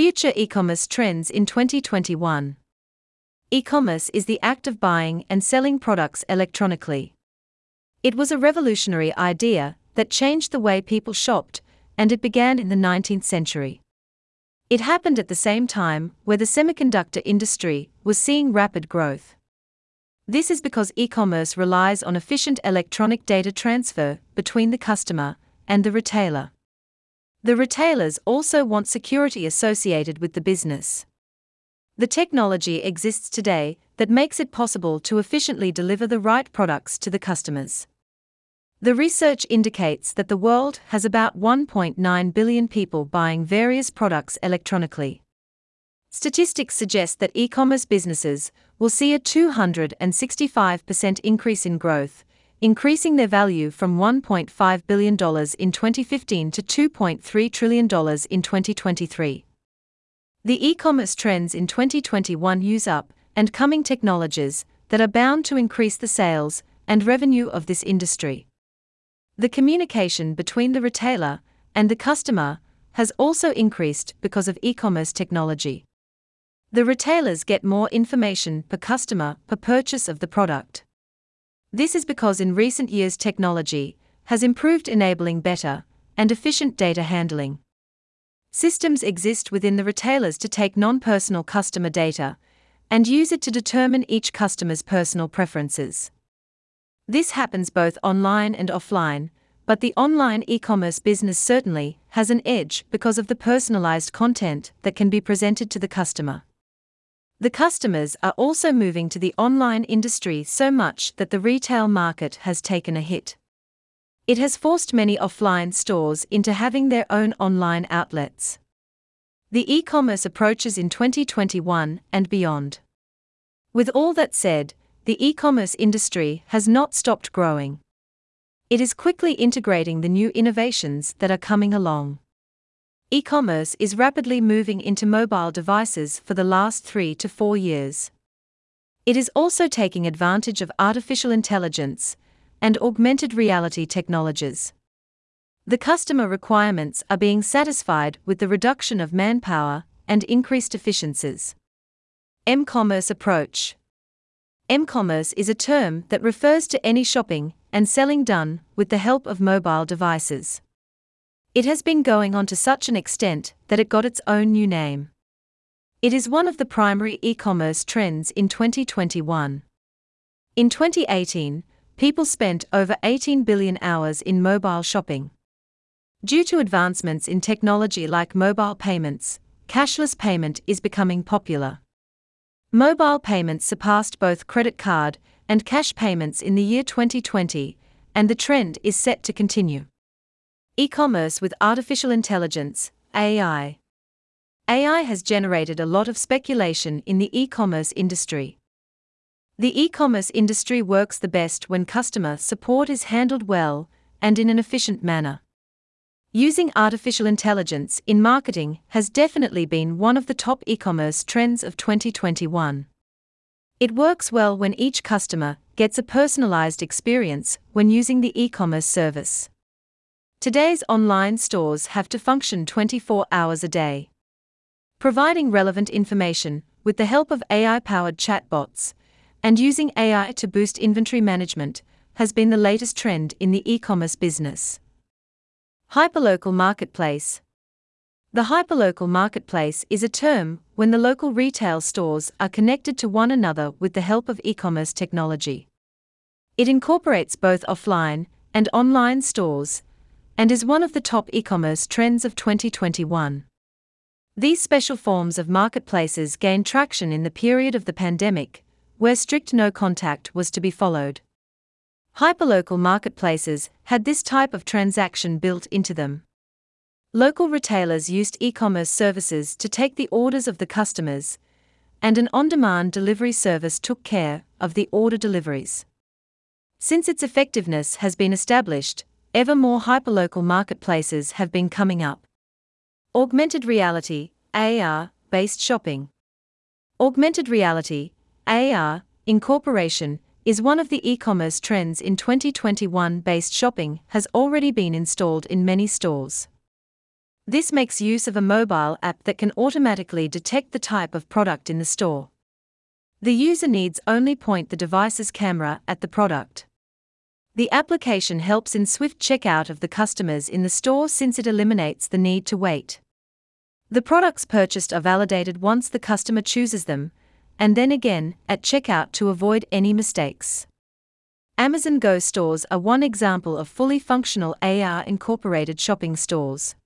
Future e commerce trends in 2021. E commerce is the act of buying and selling products electronically. It was a revolutionary idea that changed the way people shopped, and it began in the 19th century. It happened at the same time where the semiconductor industry was seeing rapid growth. This is because e commerce relies on efficient electronic data transfer between the customer and the retailer. The retailers also want security associated with the business. The technology exists today that makes it possible to efficiently deliver the right products to the customers. The research indicates that the world has about 1.9 billion people buying various products electronically. Statistics suggest that e commerce businesses will see a 265% increase in growth, increasing their value from $1.5 billion in 2015 to $2.3 trillion in 2023. The e commerce trends in 2021 use up and coming technologies that are bound to increase the sales and revenue of this industry. The communication between the retailer and the customer has also increased because of e commerce technology. The retailers get more information per customer per purchase of the product. This is because in recent years technology has improved enabling better and efficient data handling. Systems exist within the retailers to take non personal customer data and use it to determine each customer's personal preferences. This happens both online and offline, but the online e commerce business certainly has an edge because of the personalized content that can be presented to the customer. The customers are also moving to the online industry so much that the retail market has taken a hit. It has forced many offline stores into having their own online outlets. The e commerce approaches in 2021 and beyond. With all that said, the e commerce industry has not stopped growing. It is quickly integrating the new innovations that are coming along. E commerce is rapidly moving into mobile devices for the last three to four years. It is also taking advantage of artificial intelligence and augmented reality technologies. The customer requirements are being satisfied with the reduction of manpower and increased efficiencies. M commerce approach M commerce is a term that refers to any shopping and selling done with the help of mobile devices. It has been going on to such an extent that it got its own new name. It is one of the primary e commerce trends in 2021. In 2018, people spent over 18 billion hours in mobile shopping. Due to advancements in technology like mobile payments, cashless payment is becoming popular. Mobile payments surpassed both credit card and cash payments in the year 2020, and the trend is set to continue. E commerce with artificial intelligence, AI. AI has generated a lot of speculation in the e commerce industry. The e commerce industry works the best when customer support is handled well and in an efficient manner. Using artificial intelligence in marketing has definitely been one of the top e commerce trends of 2021. It works well when each customer gets a personalized experience when using the e commerce service. Today's online stores have to function 24 hours a day. Providing relevant information with the help of AI powered chatbots and using AI to boost inventory management has been the latest trend in the e commerce business. Hyperlocal Marketplace The hyperlocal marketplace is a term when the local retail stores are connected to one another with the help of e commerce technology. It incorporates both offline and online stores and is one of the top e commerce trends of 2021. These special forms of marketplaces gained traction in the period of the pandemic, where strict no contact was to be followed. Hyperlocal marketplaces had this type of transaction built into them. Local retailers used e commerce services to take the orders of the customers, and an on demand delivery service took care of the order deliveries. Since its effectiveness has been established, ever more hyperlocal marketplaces have been coming up. Augmented reality, AR, based shopping. Augmented reality, AR, incorporation, is one of the e commerce trends in 2021 based shopping has already been installed in many stores. This makes use of a mobile app that can automatically detect the type of product in the store. The user needs only point the device's camera at the product. The application helps in swift checkout of the customers in the store since it eliminates the need to wait. The products purchased are validated once the customer chooses them, and then again at checkout to avoid any mistakes. Amazon Go stores are one example of fully functional AR incorporated shopping stores.